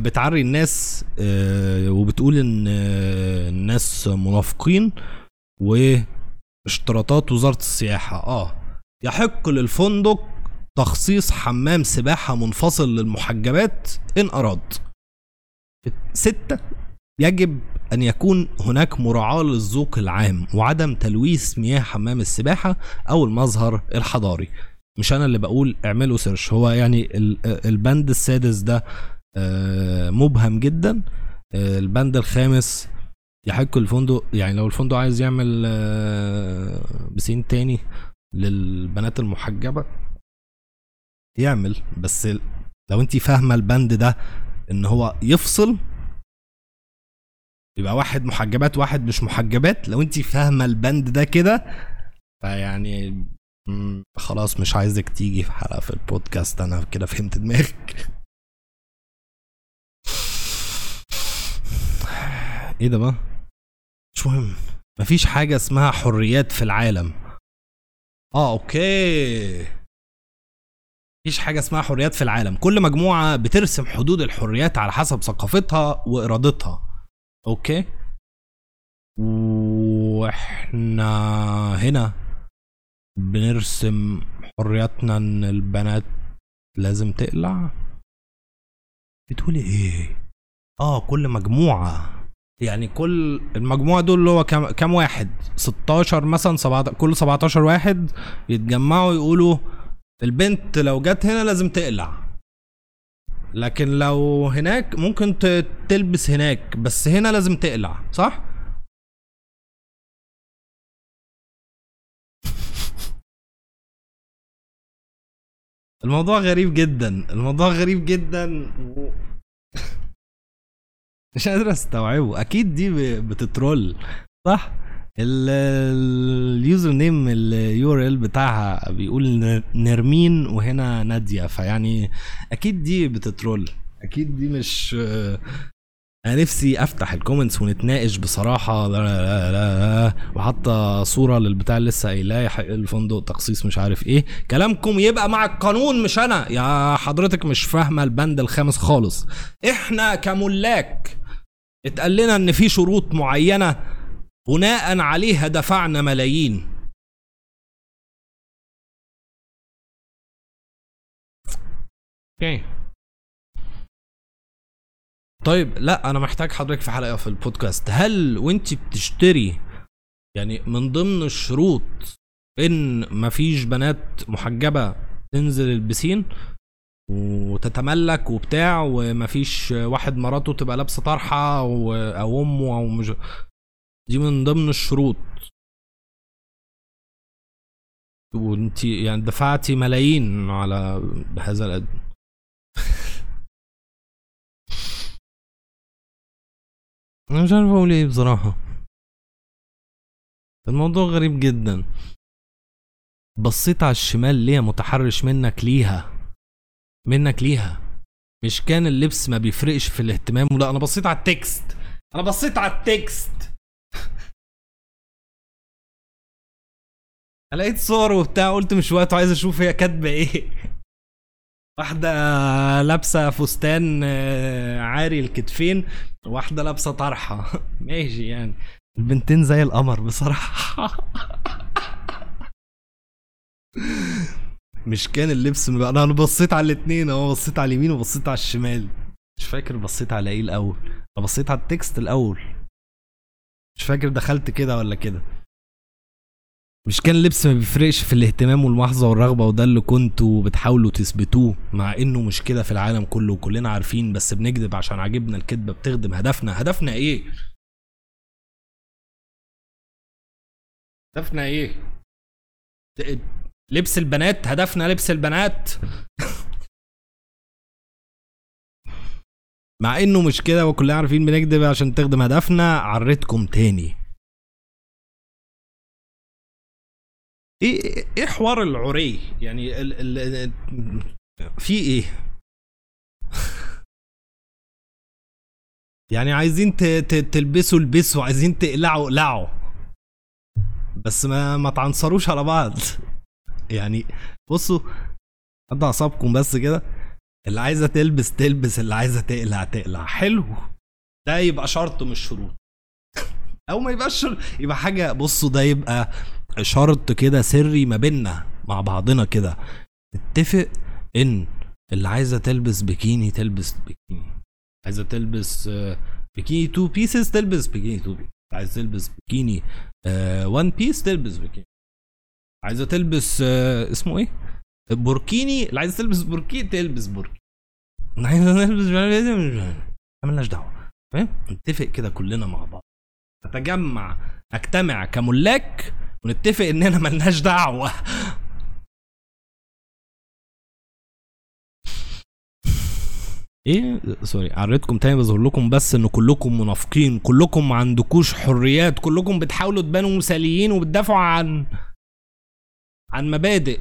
S3: بتعري الناس آه، وبتقول إن آه، الناس منافقين واشتراطات وزارة السياحة. آه يحق للفندق تخصيص حمام سباحة منفصل للمحجبات إن أراد. ستة يجب أن يكون هناك مراعاة للذوق العام وعدم تلويث مياه حمام السباحة أو المظهر الحضاري. مش أنا اللي بقول اعملوا سيرش هو يعني ال- البند السادس ده آه، مبهم جدا. آه، البند الخامس يحق الفندق يعني لو الفندق عايز يعمل آه، بسين تاني للبنات المحجبة يعمل. بس لو انت فاهمة البند ده إن هو يفصل يبقى واحد محجبات واحد مش محجبات. لو انت فاهمة البند ده كده فيعني خلاص مش عايزك تيجي في حلقة في البودكاست. أنا كده فهمت دماغك. إيه ده بقى؟ مش مهم. مفيش حاجة اسمها حريات في العالم. آه okay. مفيش حاجة اسمها حريات في العالم. كل مجموعة بترسم حدود الحريات على حسب ثقافتها وإرادتها. okay؟ وإحنا هنا بنرسم حرياتنا إن البنات لازم تقلع. بتقولي إيه؟ آه كل مجموعة. يعني كل المجموعة دول اللي هو كام كام واحد؟ 16 مثلا 17 كل 17 واحد يتجمعوا يقولوا البنت لو جت هنا لازم تقلع. لكن لو هناك ممكن تلبس هناك بس هنا لازم تقلع صح؟ الموضوع غريب جدا الموضوع غريب جدا. مش قادر استوعبه. أكيد دي بت troll صح؟ ال username ال URL بتاعها بيقول نرمين وهنا نادية. فيعني أكيد دي بت troll. أكيد دي مش أنا نفسي أفتح ال comments ونتناقش بصراحة. لا لا لا, لا, لا. وحاطة صورة للبتاع اللي لسه قايلاه الفندق تخصيص مش عارف إيه. كلامكم يبقى مع القانون مش أنا. يا حضرتك مش فاهمة البند الخامس خالص. إحنا كملاك اتقال لنا إن في شروط معينة بناء عليها دفعنا ملايين. أوكي. طيب لا أنا محتاج حضرتك في حلقة في البودكاست. هل وانت بتشتري يعني من ضمن الشروط إن مفيش بنات محجبة تنزل البسين وتتملك وبتاع ومفيش واحد مراته تبقى لابسة طرحة أو أو أمه أو مش دي من ضمن الشروط. وانت يعني دفعتي ملايين على هذا الأد... أنا مش عارف أقول إيه بصراحة. الموضوع غريب جدا. بصيت على الشمال ليه متحرش منك ليها؟ منك ليها. مش كان اللبس ما بيفرقش في الاهتمام لا أنا بصيت على التكست. أنا بصيت على التكست. لقيت صور وبتاع قلت مش وقته عايز أشوف هي كاتبة إيه. واحدة لابسة فستان آه، عاري الكتفين واحدة لابسة طرحة. ماشي يعني. البنتين زي القمر بصراحة. مش كان اللبس مبقى أنا بصيت على الاتنين أهو بصيت على اليمين وبصيت على الشمال. مش فاكر بصيت على إيه الأول. أنا بصيت على التكست الأول. مش فاكر دخلت كده ولا كده. مش كان اللبس ما بيفرقش في الاهتمام والمحظة والرغبة وده اللي كنتوا بتحاولوا تثبتوه مع إنه مش كده في العالم كله وكلنا عارفين بس بنكذب عشان عاجبنا الكذبة بتخدم هدفنا هدفنا إيه؟ هدفنا إيه؟ لبس البنات هدفنا لبس البنات مع إنه مش كده وكلنا عارفين بنكذب عشان تخدم هدفنا عريتكم تاني إيه إيه حوار العري؟ يعني ال ال في إيه؟ يعني عايزين تلبسوا البسوا. عايزين تقلعوا اقلعوا. بس ما ما تعنصروش على بعض. يعني بصوا هدوا اعصابكم بس كده. اللي عايزة تلبس تلبس. اللي عايزة تقلع تقلع. حلو. ده يبقى شرط من الشروط. أو ما يبقاش يبقى حاجة بصوا ده يبقى شرط كده سري ما بيننا مع بعضنا كده. نتفق إن اللي عايزة تلبس بيكيني تلبس بيكيني. عايزة تلبس آه، بيكيني two pieces تلبس بيكيني two pieces عايزة تلبس بيكيني one piece تلبس بيكيني. عايزة تلبس آه، اسمه إيه؟ بوركيني. اللي عايزة تلبس بوركيني تلبس بوركيني عايزة تلبس عارف إيه، إيه. مالناش دعوة. فاهم؟ نتفق كده كلنا مع بعض. نتجمع نجتمع كملاك ونتفق إننا ملناش دعوة. إيه؟ سوري عريتكم تاني بظهر لكم بس إن كلكم منافقين كلكم ما عندكوش حريات كلكم بتحاولوا تبانوا مثاليين وبتدافعوا عن عن مبادئ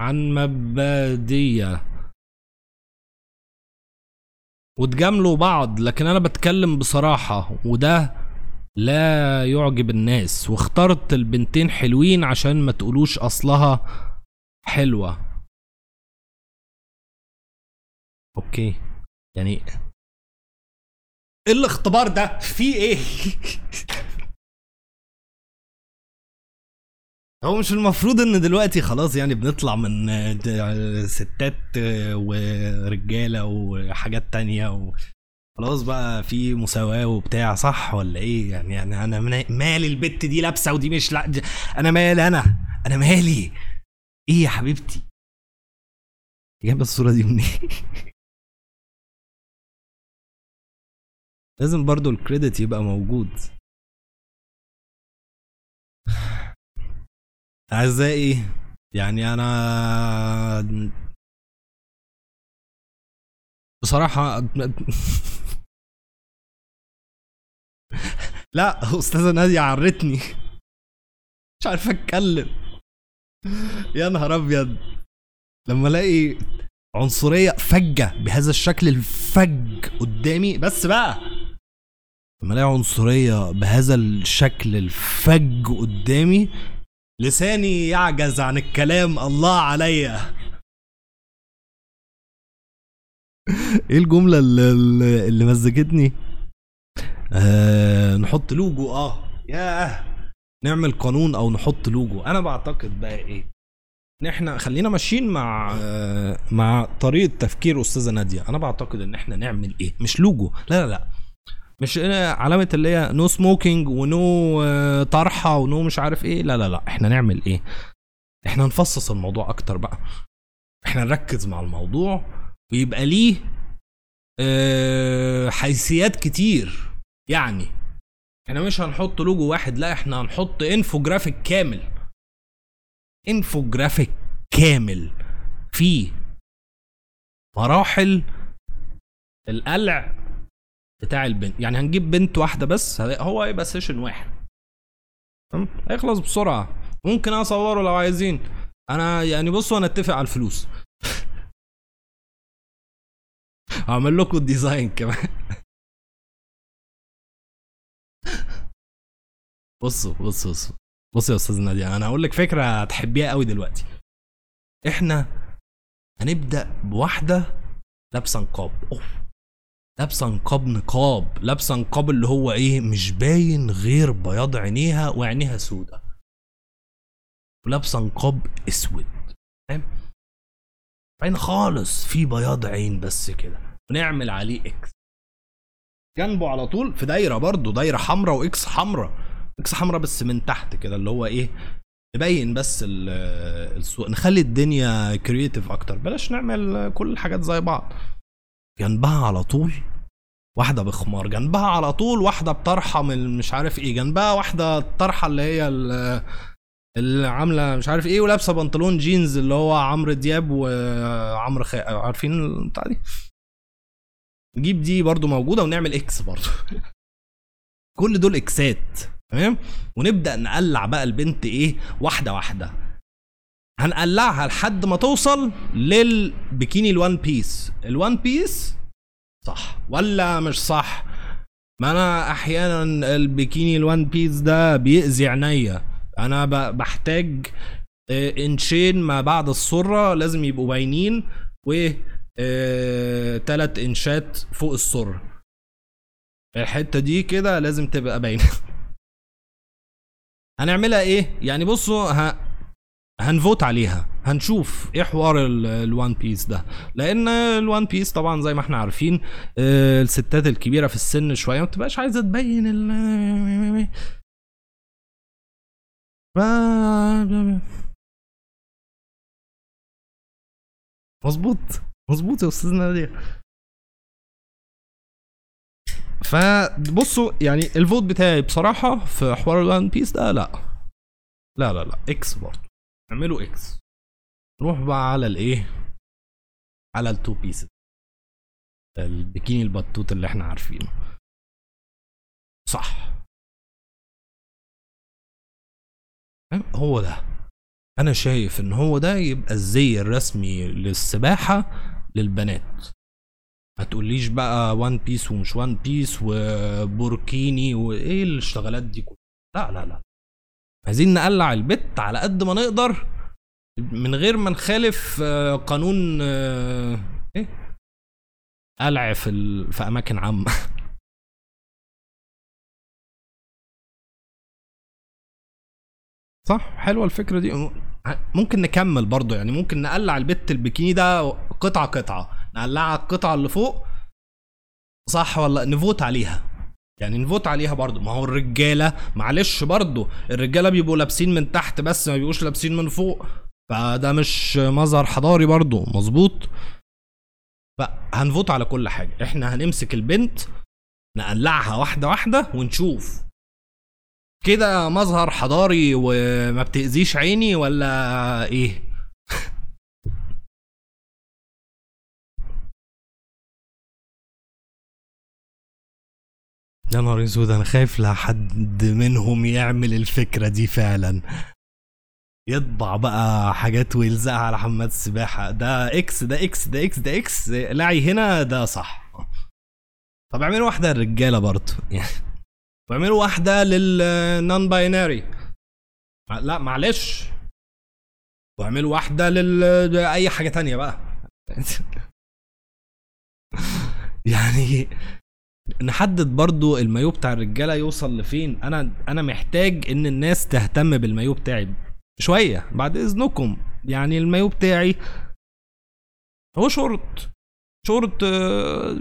S3: عن مبادئ وتجاملوا بعض لكن أنا بتكلم بصراحة وده لا يعجب الناس واخترت البنتين حلوين عشان ما تقولوش أصلها حلوة. أوكي. يعني إيه الاختبار ده؟ في إيه؟ هو مش المفروض إن دلوقتي خلاص يعني بنطلع من ستات آه، ورجالة وحاجات تانية و... خلاص بقى في مساواة وبتاع صح ولا إيه؟ يعني يعني أنا مالي البت دي لابسة ودي مش لا أنا مالي أنا أنا مالي. إيه يا حبيبتي؟ جايبه الصورة دي منين؟ لازم برضو الكريدت يبقى موجود. أعزائي يعني أنا بصراحة لا أستاذة نادية عرتني. مش عارف أتكلم. يا نهار أبيض. لما ألاقي عنصرية فجة بهذا الشكل الفج قدامي بس بقى. لما ألاقي عنصرية بهذا الشكل الفج قدامي لساني يعجز عن الكلام الله عليا. إيه الجملة اللي, اللي- اللي مزجتني؟ آه نحط لوجو. آه. ياه. نعمل قانون أو نحط لوجو. أنا بعتقد بقى إيه؟ ان إحنا خلينا ماشيين مع آه مع طريقة تفكير أستاذة نادية. أنا بعتقد إن إحنا نعمل إيه؟ مش لوجو. لا لا لا. مش آه، علامة اللي هي no smoking و no طرحة و no مش عارف إيه. لا لا لا. إحنا نعمل إيه؟ إحنا نفصص الموضوع أكتر بقى. إحنا نركز مع الموضوع ويبقى ليه آه، حيثيات كتير. يعني إحنا مش هنحط لوجو واحد لا إحنا هنحط انفوجرافيك كامل. انفوجرافيك كامل فيه مراحل القلع بتاع البنت. يعني هنجيب بنت واحدة بس هو هيبقى session واحد؟ هيخلص بسرعة. ممكن أصوره لو عايزين. أنا يعني بصوا أنا أتفق على الفلوس. هعمل لكم الديزاين كمان. بصوا بصوا بصوا. بصوا يا أستاذ نادية أنا هقول لك فكرة هتحبيها قوي دلوقتي. إحنا هنبدأ بواحدة لابسة نقاب. أوف. لابسة نقاب نقاب. لابسة نقاب اللي هو إيه مش باين غير بياض عينيها وعينيها سودة. ولابسة نقاب أسود. فاهم؟ باين خالص في بياض عين بس كده. ونعمل عليه X جنبه على طول في دايرة برضه دايرة حمراء و X حمراء. حمراء بس من تحت كده اللي هو إيه نبين بس ال- السوق نخلي الدنيا creative أكتر. بلاش نعمل كل الحاجات زي بعض. جنبها على طول واحدة بخمار جنبها على طول واحدة بطرحة من مش عارف إيه جنبها واحدة الطرحة اللي هي ال- اللي عاملة مش عارف إيه ولابسة بنطلون جينز اللي هو عمرو دياب وعمرو خا... عارفين البتاع دي؟ نجيب دي برضو موجودة ونعمل X برضو. كل دول X ات تمام؟ ونبدأ نقلع بقى البنت إيه؟ واحدة واحدة. هنقلعها لحد ما توصل للبكيني ال one piece ال one piece صح ولا مش صح؟ ما أنا أحيانا البكيني ال one piece ده بيأذي عينيا. أنا بحتاج آه، إنشين ما بعد السره لازم يبقوا باينين و آه، تلات إنشات فوق السره الحتة دي كده لازم تبقى باينة. هنعملها إيه يعني بصوا ه... هنفوت عليها هنشوف إيه حوار ال- ال one piece ده لأن ال one piece طبعا زي ما إحنا عارفين آه، الستات الكبيرة في السن شوية ما بتبقاش عايزة تبين ال. مظبوط مظبوط يا أستاذ نادية فبصوا يعني ال vote بتاعي بصراحة في حوار ال one piece ده لا. لا لا لا. X برضه. اعملوا X نروح بقى على الايه؟ على ال two pieces البكيني البطوط اللي إحنا عارفينه. صح. هو ده. أنا شايف ان هو ده يبقى الزي الرسمي للسباحة للبنات. ما تقوليش بقى one piece ومش one piece وبوركيني وإيه الاشتغالات دي كلها. لا لا لا. عايزين نقلع البت على قد ما نقدر من غير ما نخالف آه، قانون آه، إيه؟ قلع في ال... في أماكن عامة. صح حلوة الفكرة دي. ممكن نكمل برضو يعني ممكن نقلع البت البكيني ده قطعة قطعة. نقلعها القطعة اللي فوق. صح ولا نفوت عليها؟ يعني نفوت عليها برضو ما هو الرجالة معلش برضو الرجالة بيبقوا لابسين من تحت بس ما بيبقوش لابسين من فوق. فده مش مظهر حضاري برضو مظبوط؟ فهنفوت على كل حاجة. إحنا هنمسك البنت نقلعها واحدة واحدة ونشوف. كده مظهر حضاري وما بتأذيش عيني ولا إيه؟ يا نهار اسود أنا خايف لا حد منهم يعمل الفكرة دي فعلا. يطبع بقى حاجات ويلزقها على حمامات السباحة. ده إكس ده إكس ده إكس ده إكس لعي هنا ده صح. طب اعملوا واحدة للرجالة برضه. واعملوا واحدة للنون باينري لا معلش. واعملوا واحدة لل أي حاجة تانية بقى. يعني نحدد برضو المايو بتاع الرجالة يوصل لفين. أنا أنا محتاج إن الناس تهتم بالمايو بتاعي شوية بعد إذنكم. يعني المايو بتاعي هو شورت. شورت آه،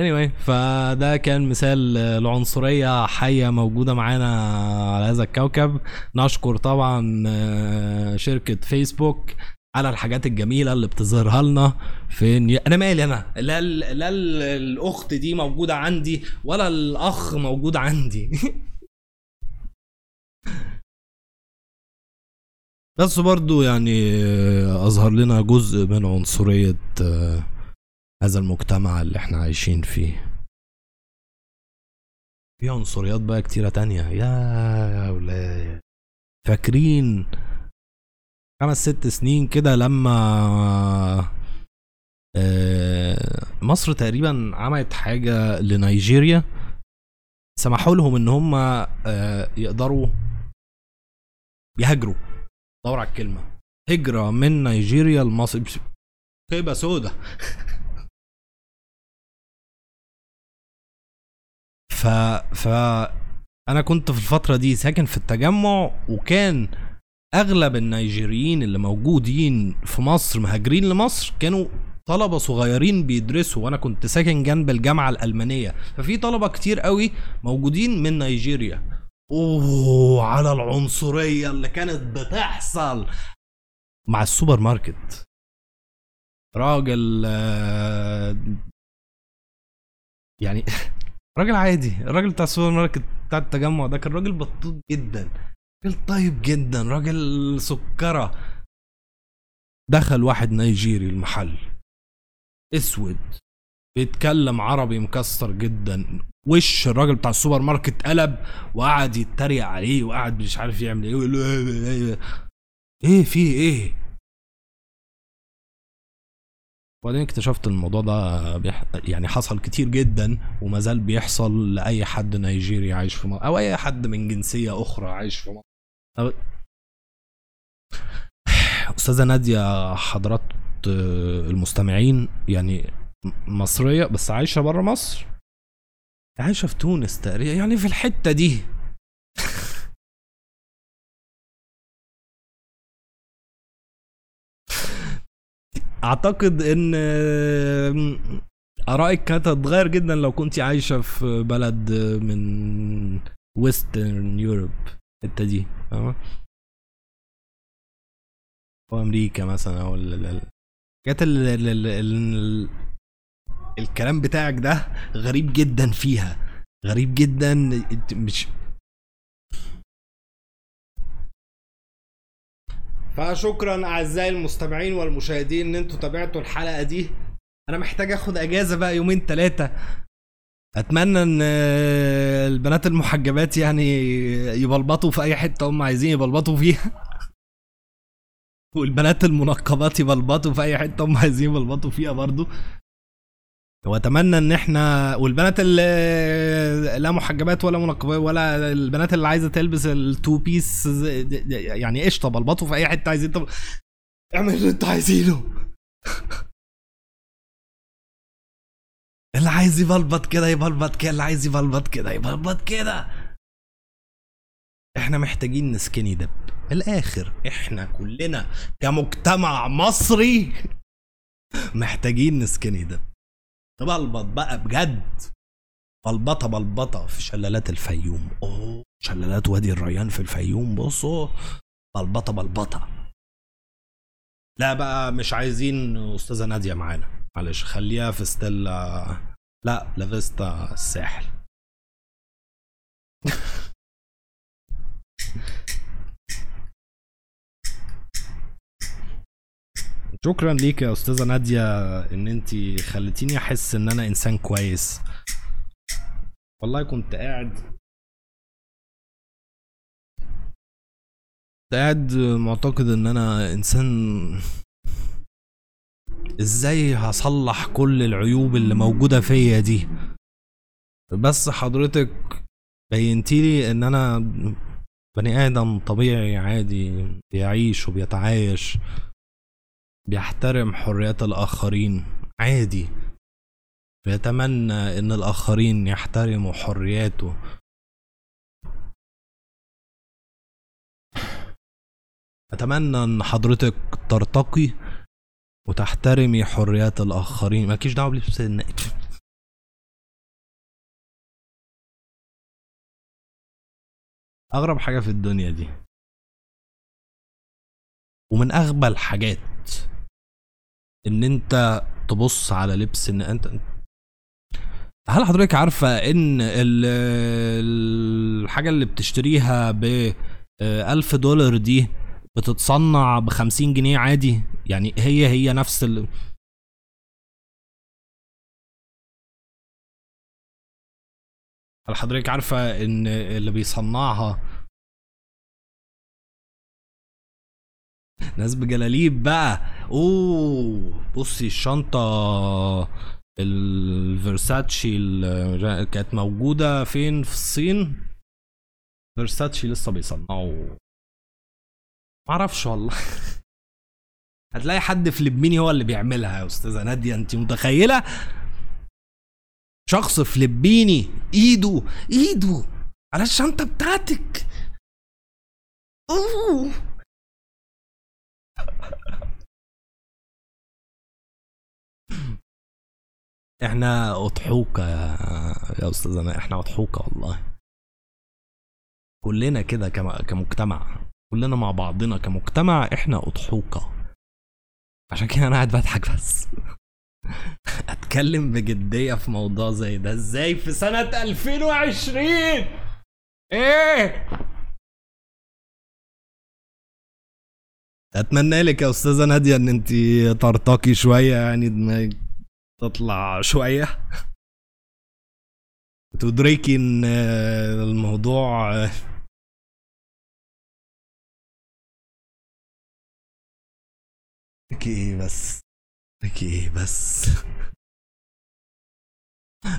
S3: anyway فده كان مثال العنصرية حية موجودة معانا على هذا الكوكب. نشكر طبعا آه، شركة فيسبوك على الحاجات الجميلة اللي بتظهرها لنا في new... أنا مالي أنا لا ال- لا ال- الأخت دي موجودة عندي ولا الأخ موجود عندي. بس برضو يعني أظهر لنا جزء من عنصرية آه، هذا المجتمع اللي إحنا عايشين فيه. في عنصريات بقى كتيرة تانية. يا ولاد. فاكرين خمس ست سنين كده لما آه، مصر تقريبا عملت حاجة لنيجيريا سمحوا لهم إن هم آه، يقدروا يهاجروا. دور على الكلمة. هجرة من نيجيريا لمصر. خيبة سودة. ف ف أنا كنت في الفترة دي ساكن في التجمع وكان أغلب النيجيريين اللي موجودين في مصر مهاجرين لمصر كانوا طلبة صغيرين بيدرسوا وأنا كنت ساكن جنب الجامعة الألمانية. ففي طلبة كتير قوي موجودين من نيجيريا. أوه على العنصرية اللي كانت بتحصل مع السوبر ماركت. راجل آه، يعني راجل عادي الراجل بتاع السوبر ماركت بتاع التجمع ده كان راجل بطوط جدا. راجل طيب جدا راجل سكرة. دخل واحد نيجيري المحل أسود بيتكلم عربي مكسر جدا. وش الراجل بتاع السوبر ماركت قلب وقعد يتريق عليه وقعد مش عارف يعمل إيه. إيه في إيه؟ وبعدين اكتشفت الموضوع ده بيح... يعني حصل كتير جدا وما زال بيحصل لأي حد نيجيري عايش في مصر أو أي حد من جنسية أخرى عايش في مصر أو... أستاذة نادية حضرات المستمعين يعني مصرية بس عايشة بره مصر؟ عايشة في تونس تقريبا يعني في الحتة دي. أعتقد إن آرائك كانت هتتغير جدا لو كنت عايشة في بلد من ويسترن يوروب الحتة دي فاهمة؟ أو أمريكا مثلا أو ال- ال- ال- الحاجات ال- ال- ال- ال- الكلام بتاعك ده غريب جدا فيها غريب جدا مش فشكرا أعزائي المستمعين والمشاهدين إن أنتوا تابعتوا الحلقة دي. أنا محتاج أخد أجازة بقى يومين ثلاثة أتمنى إن البنات المحجبات يعني يبلبطوا في أي حتة هم عايزين يبلبطوا فيها. والبنات المنقبات يبلبطوا في أي حتة هم عايزين يبلبطوا فيها برضو. واتمنى ان إحنا والبنات اللي لا محجبات ولا منقبات ولا البنات اللي عايزة تلبس التو بيس يعني قشطة بلبطوا في أي حتة عايزين طب اعمل اللي أنتوا عايزينه. اللي عايز يبلبط كده يبلبط كده اللي عايز يبلبط كده يبلبط كده. إحنا محتاجين نسكني دب. الآخر إحنا كلنا كمجتمع مصري محتاجين نسكني دب. نبلبط بقى بجد. بلبطه بلبطة في شلالات الفيوم. أوه شلالات وادي الريان في الفيوم. بصوا بلبطة بلبطة. لا بقى مش عايزين أستاذة نادية معانا. معلش خليها في ستيلا. لا لافيستا الساحل. شكرا ليك يا أستاذة نادية إن أنت خلتيني أحس إن أنا إنسان كويس. والله كنت قاعد كنت قاعد معتقد إن أنا إنسان إزاي هصلح كل العيوب اللي موجودة فيا دي؟ بس حضرتك بينتيلي إن أنا بني آدم طبيعي عادي بيعيش وبيتعايش. بيحترم حريات الآخرين. عادي. بيتمنى إن الآخرين يحترموا حرياته. أتمنى إن حضرتك ترتقي وتحترمي حريات الآخرين. مالكيش دعوة بلبس الن- أغرب حاجة في الدنيا دي. ومن أغبى الحاجات إن أنت تبص على لبس إن أنت هل حضرتك عارفة إن ال- الحاجة اللي بتشتريها ب ألف دولار دي بتتصنع بخمسين جنيه عادي؟ يعني هي هي نفس ال... هل حضرتك عارفة إن اللي بيصنعها ناس بجلاليب بقى. أوه بصي الشنطة الفيرساتشي اللي كانت موجودة فين؟ في الصين. فيرساتشي لسه بيصنعوا معرفش والله. هتلاقي حد فلبيني هو اللي بيعملها يا أستاذة نادية أنت متخيلة؟ شخص فلبيني إيده إيده على الشنطة بتاعتك. أوه. إحنا اضحوكة يا يا استاذنا إحنا اضحوكة والله. كلنا كده كم- كمجتمع. كلنا مع بعضنا كمجتمع إحنا اضحوكة. عشان كده أنا قاعد بضحك بس. اتكلم بجدية في موضوع زي ده. إزاي؟ في سنة 2020 إيه؟ أتمنى لك يا أستاذة نادية إن أنت ترتقي شوية يعني دماغك تطلع شوية. وتدركي إن الموضوع إيه بس؟ إيه بس؟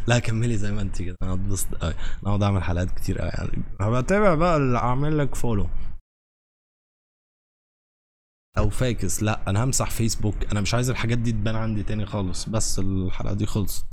S3: لا كملي زي ما أنت كده. أنا اتبسط قوي أنا اقعد أعمل حلقات كتير قوي يعني. هبقى بقى اللي أعمل لك فولو أو فاكس لأ أنا همسح فيسبوك أنا مش عايز الحاجات دي تبان عندي تاني خالص بس الحلقة دي خلصت.